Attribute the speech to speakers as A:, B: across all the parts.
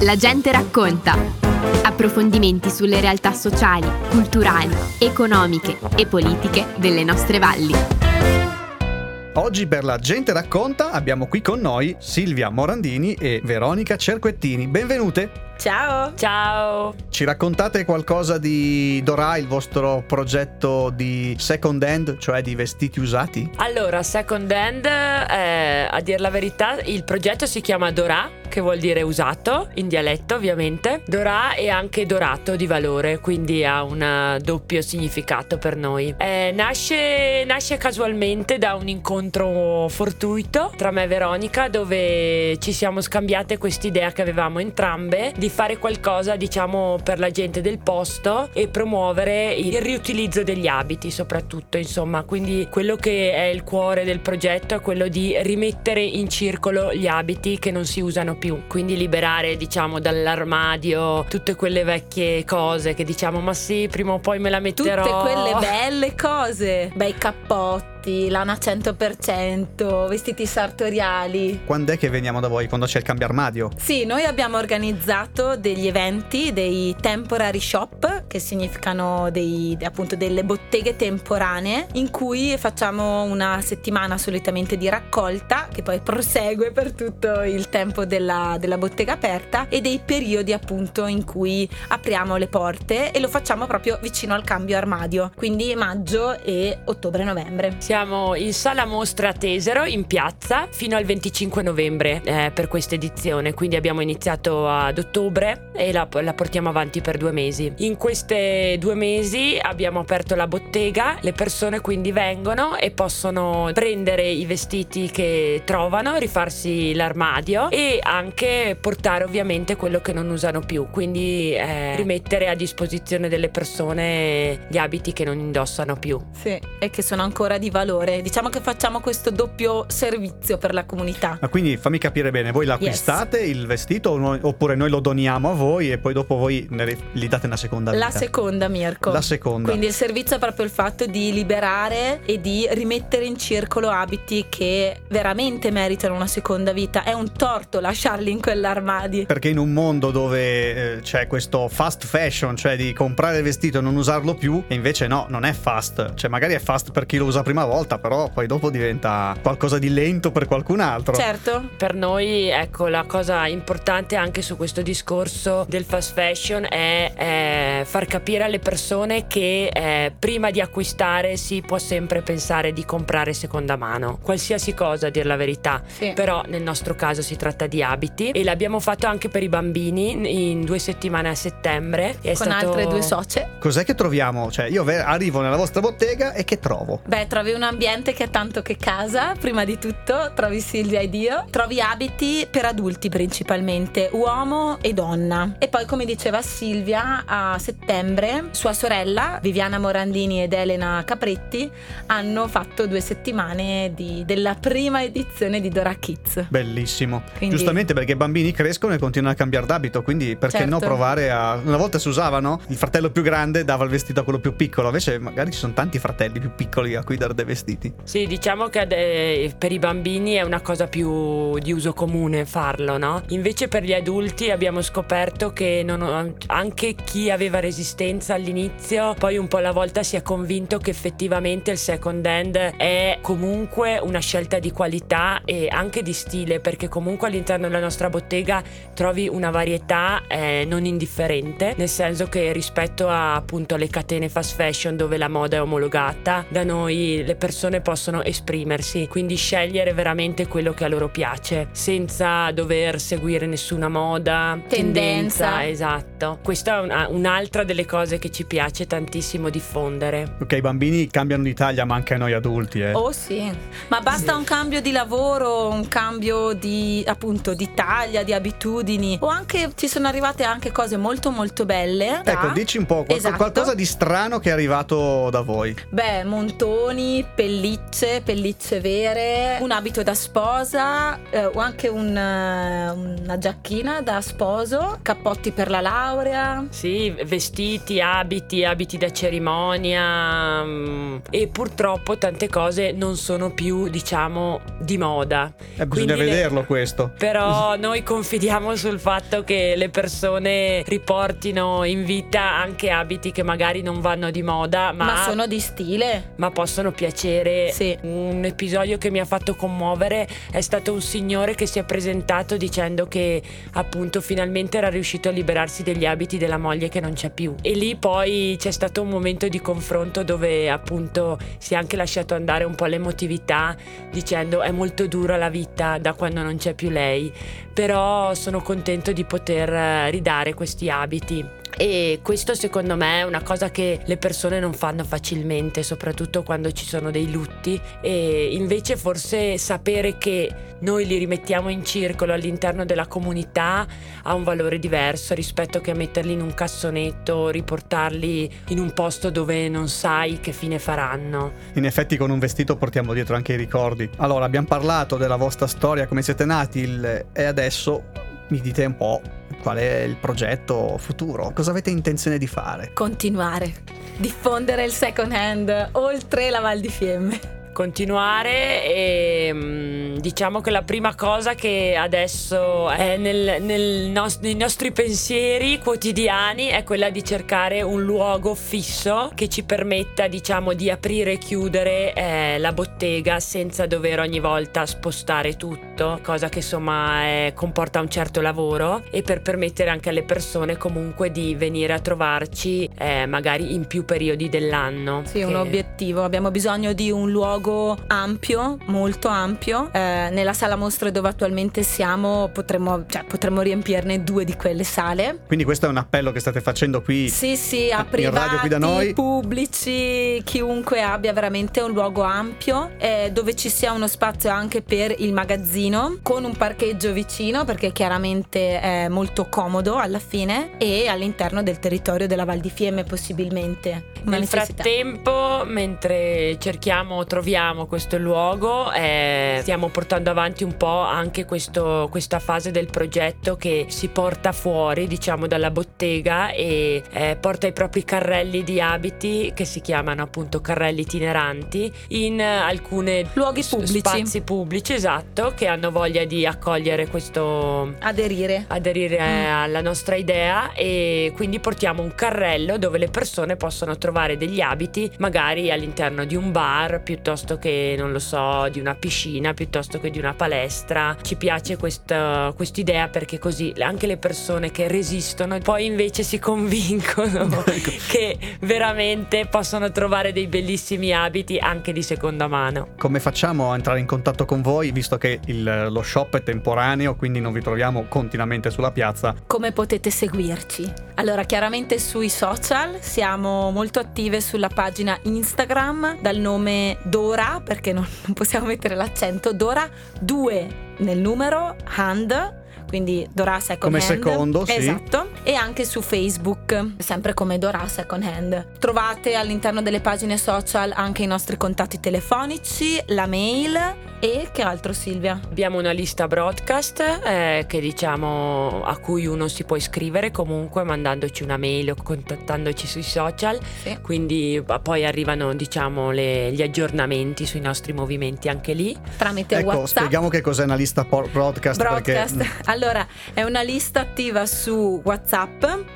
A: La gente racconta. Approfondimenti sulle realtà sociali, culturali, economiche e politiche delle nostre valli.
B: Oggi per La gente racconta abbiamo qui con noi Silvia Morandini e Veronica Cerquettini. Benvenute!
C: Ciao!
D: Ciao!
B: Ci raccontate qualcosa di Dora, il vostro progetto di second hand, cioè di vestiti usati?
D: Allora, second hand, eh, a dire la verità, il progetto si chiama Dora, che vuol dire usato, in dialetto ovviamente. Dora è anche dorato di valore, quindi ha un doppio significato per noi. Eh, nasce, nasce casualmente da un incontro fortuito tra me e Veronica, dove ci siamo scambiate quest'idea che avevamo entrambe di di fare qualcosa diciamo per la gente del posto e promuovere il riutilizzo degli abiti soprattutto insomma quindi quello che è il cuore del progetto è quello di rimettere in circolo gli abiti che non si usano più quindi liberare diciamo dall'armadio tutte quelle vecchie cose che diciamo ma sì prima o poi me la metterò
C: tutte quelle belle cose bei cappotti lana 100%, vestiti sartoriali.
B: Quando è che veniamo da voi? Quando c'è il cambio armadio?
C: Sì, noi abbiamo organizzato degli eventi, dei temporary shop, che significano dei, appunto delle botteghe temporanee, in cui facciamo una settimana solitamente di raccolta, che poi prosegue per tutto il tempo della, della bottega aperta, e dei periodi appunto in cui apriamo le porte e lo facciamo proprio vicino al cambio armadio, quindi maggio e ottobre-novembre.
D: Siamo in sala mostra Tesero in piazza fino al 25 novembre eh, per questa edizione, quindi abbiamo iniziato ad ottobre e la, la, portiamo avanti per due mesi. In questi due mesi abbiamo aperto la bottega, le persone quindi vengono e possono prendere i vestiti che trovano, rifarsi l'armadio e anche portare ovviamente quello che non usano più, quindi eh, rimettere a disposizione delle persone gli abiti che non indossano più.
C: Sì, e che sono ancora di valore valore. Diciamo che facciamo questo doppio servizio per la comunità.
B: Ma quindi fammi capire bene, voi l'acquistate yes. il vestito oppure noi lo doniamo a voi e poi dopo voi gli date una seconda vita?
C: La seconda, Mirko.
B: La seconda.
C: Quindi il servizio è proprio il fatto di liberare e di rimettere in circolo abiti che veramente meritano una seconda vita. È un torto lasciarli in quell'armadio.
B: Perché in un mondo dove eh, c'è questo fast fashion, cioè di comprare il vestito e non usarlo più, e invece no, non è fast. Cioè magari è fast per chi lo usa prima volta, però poi dopo diventa qualcosa di lento per qualcun altro.
C: Certo.
D: Per noi, ecco, la cosa importante anche su questo discorso del fast fashion è, è far capire alle persone che eh, prima di acquistare si può sempre pensare di comprare seconda mano, qualsiasi cosa a dire la verità. Sì. Però nel nostro caso si tratta di abiti e l'abbiamo fatto anche per i bambini in due settimane a settembre.
C: Con
D: stato...
C: altre due socie.
B: Cos'è che troviamo? Cioè, io arrivo nella vostra bottega e che trovo?
C: Beh, trovi un ambiente che è tanto che casa, prima di tutto, trovi Silvia ed io, trovi abiti per adulti principalmente, uomo e donna. E poi come diceva Silvia, a settembre sua sorella Viviana Morandini ed Elena Capretti hanno fatto due settimane di, della prima edizione di Dora Kids.
B: Bellissimo. Quindi... Giustamente perché i bambini crescono e continuano a cambiare d'abito, quindi perché certo. no provare a... Una volta si usavano, il fratello più grande dava il vestito a quello più piccolo, invece magari ci sono tanti fratelli più piccoli a cui dare dei vestiti.
D: Sì, diciamo che eh, per i bambini è una cosa più di uso comune farlo, no? Invece per gli adulti abbiamo scoperto che non, anche chi aveva resistenza all'inizio, poi un po' alla volta si è convinto che effettivamente il second hand è comunque una scelta di qualità e anche di stile, perché comunque all'interno della nostra bottega trovi una varietà eh, non indifferente, nel senso che rispetto a appunto alle catene fast fashion dove la moda è omologata, da noi le persone possono esprimersi, quindi scegliere veramente quello che a loro piace, senza dover seguire nessuna moda, tendenza. tendenza esatto. Questa è un'altra delle cose che ci piace tantissimo diffondere.
B: Ok, i bambini cambiano d'Italia, ma anche noi adulti, eh.
C: Oh sì, ma basta sì. un cambio di lavoro, un cambio di appunto di taglia, di abitudini, o anche ci sono arrivate anche cose molto molto belle.
B: Ecco, dici un po' qual- esatto. qualcosa di strano che è arrivato da voi.
C: Beh, montoni, pellicce, pellicce vere, un abito da sposa, eh, o anche un, eh, una giacchina da sposo, cappotti per la laurea.
D: Sì, vestiti, abiti, abiti da cerimonia mm, e purtroppo tante cose non sono più, diciamo, di moda.
B: Eh, bisogna
D: Quindi le-
B: vederlo questo.
D: Però noi confidiamo sul fatto che le persone riportino in vita anche abiti che magari non vanno di moda, ma,
C: Ma sono di stile.
D: ma possono piacere.
C: Sì.
D: Un episodio che mi ha fatto commuovere è stato un signore che si è presentato dicendo che appunto finalmente era riuscito a liberarsi degli abiti della moglie che non c'è più. E lì poi c'è stato un momento di confronto dove appunto si è anche lasciato andare un po' l'emotività dicendo è molto dura la vita da quando non c'è più lei, però sono contento di poter eh, ridare questi abiti. E questo secondo me è una cosa che le persone non fanno facilmente, soprattutto quando ci sono dei lutti. E invece forse sapere che noi li rimettiamo in circolo all'interno della comunità ha un valore diverso rispetto che metterli in un cassonetto, riportarli in un posto dove non sai che fine faranno.
B: In effetti con un vestito portiamo dietro anche i ricordi. Allora, abbiamo parlato della vostra storia, come siete nati il- e adesso mi dite un po' qual è il progetto futuro, cosa avete intenzione di fare?
C: Continuare. Diffondere il second hand oltre la Val di Fiemme.
D: continuare e mm, diciamo che la prima cosa che adesso è nel- nel nos- nei nostri pensieri quotidiani è quella di cercare un luogo fisso che ci permetta diciamo di aprire e chiudere eh, la bottega senza dover ogni volta spostare tutto cosa che insomma è- comporta un certo lavoro e per permettere anche alle persone comunque di venire a trovarci eh, magari in più periodi dell'anno
C: Sì, un
D: che-
C: obiettivo. Abbiamo bisogno di un luogo ampio, molto ampio. Eh, nella sala mostre dove attualmente siamo potremmo, cioè, potremmo riempirne due di quelle sale.
B: Quindi questo è un appello che state facendo qui.
C: Sì, sì, a privati,
B: radio qui da noi.
C: pubblici, chiunque abbia veramente un luogo ampio eh, dove ci sia uno spazio anche per il magazzino con un parcheggio vicino perché chiaramente è molto comodo alla fine e all'interno del territorio della Val di Fiemme possibilmente.
D: Nel
C: necessità.
D: frattempo, mentre cerchiamo, troviamo questo luogo, eh, stiamo portando avanti un po' anche questo- questa fase del progetto che si porta fuori, diciamo, dalla bottega e eh, porta i propri carrelli di abiti che si chiamano appunto carrelli itineranti in eh, alcune
C: Luoghi pubblici.
D: spazi pubblici, esatto, che hanno voglia di accogliere questo
C: Aderire.
D: aderire
C: Mm.
D: alla nostra idea e quindi portiamo un carrello dove le persone possono trovare degli abiti magari all'interno di un bar piuttosto che non lo so di una piscina piuttosto che di una palestra ci piace questa idea perché così anche le persone che resistono poi invece si convincono che veramente possono trovare dei bellissimi abiti anche di seconda mano
B: Come facciamo a entrare in contatto con voi, visto che il- lo shop è temporaneo, quindi non vi troviamo continuamente sulla piazza?
C: Come potete seguirci? Allora, chiaramente sui social siamo molto attive sulla pagina Instagram dal nome Dora, perché non, non possiamo mettere l'accento, Dora 2 nel numero Hand. Quindi Dora Second
B: Come
C: Hand.
B: secondo, sì.
C: Esatto. E anche su Facebook, sempre come Dora Second Hand. Trovate all'interno delle pagine social anche i nostri contatti telefonici, la mail e che altro Silvia?
D: Abbiamo una lista broadcast eh, che diciamo a cui uno si può iscrivere comunque mandandoci una mail o contattandoci sui social.
C: Sì.
D: Quindi poi arrivano diciamo le- gli aggiornamenti sui nostri movimenti anche lì.
C: Tramite
B: ecco,
C: WhatsApp.
B: spieghiamo che cos'è una lista broadcast,
C: Broadcast.
B: perché
C: Allora, è una lista attiva su WhatsApp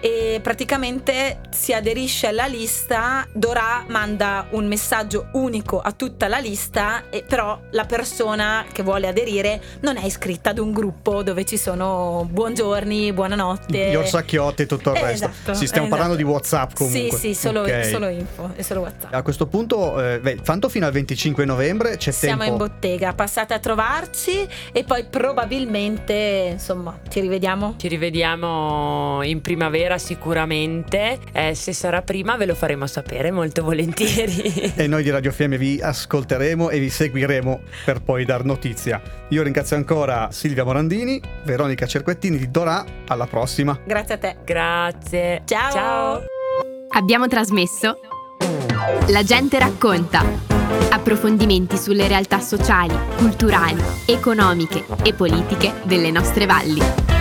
C: e praticamente si aderisce alla lista. Dora manda un messaggio unico a tutta la lista, e però la persona che vuole aderire non è iscritta ad un gruppo dove ci sono buongiorni, buonanotte.
B: gli orsacchiotti e tutto il
C: Eh,
B: resto.
C: esatto,
B: Sì, stiamo
C: esatto.
B: parlando di WhatsApp comunque.
C: Sì, sì, solo,
B: Ok.
C: solo info, è solo WhatsApp.
B: A questo punto, eh, beh, tanto fino al 25 novembre c'è
C: Siamo in
B: tempo.
C: bottega, passate a trovarci e poi probabilmente, insomma, ci rivediamo
D: Ci rivediamo in primavera sicuramente. Eh, se sarà prima ve lo faremo sapere molto volentieri.
B: E noi di Radio Fiemme vi ascolteremo e vi seguiremo per poi dar notizia. Io ringrazio ancora Silvia Morandini, Veronica Cerquettini di Dorà. Alla prossima.
C: Grazie a te.
D: Grazie.
C: Ciao.
A: Abbiamo trasmesso La gente racconta. Approfondimenti sulle realtà sociali, culturali, economiche e politiche delle nostre valli.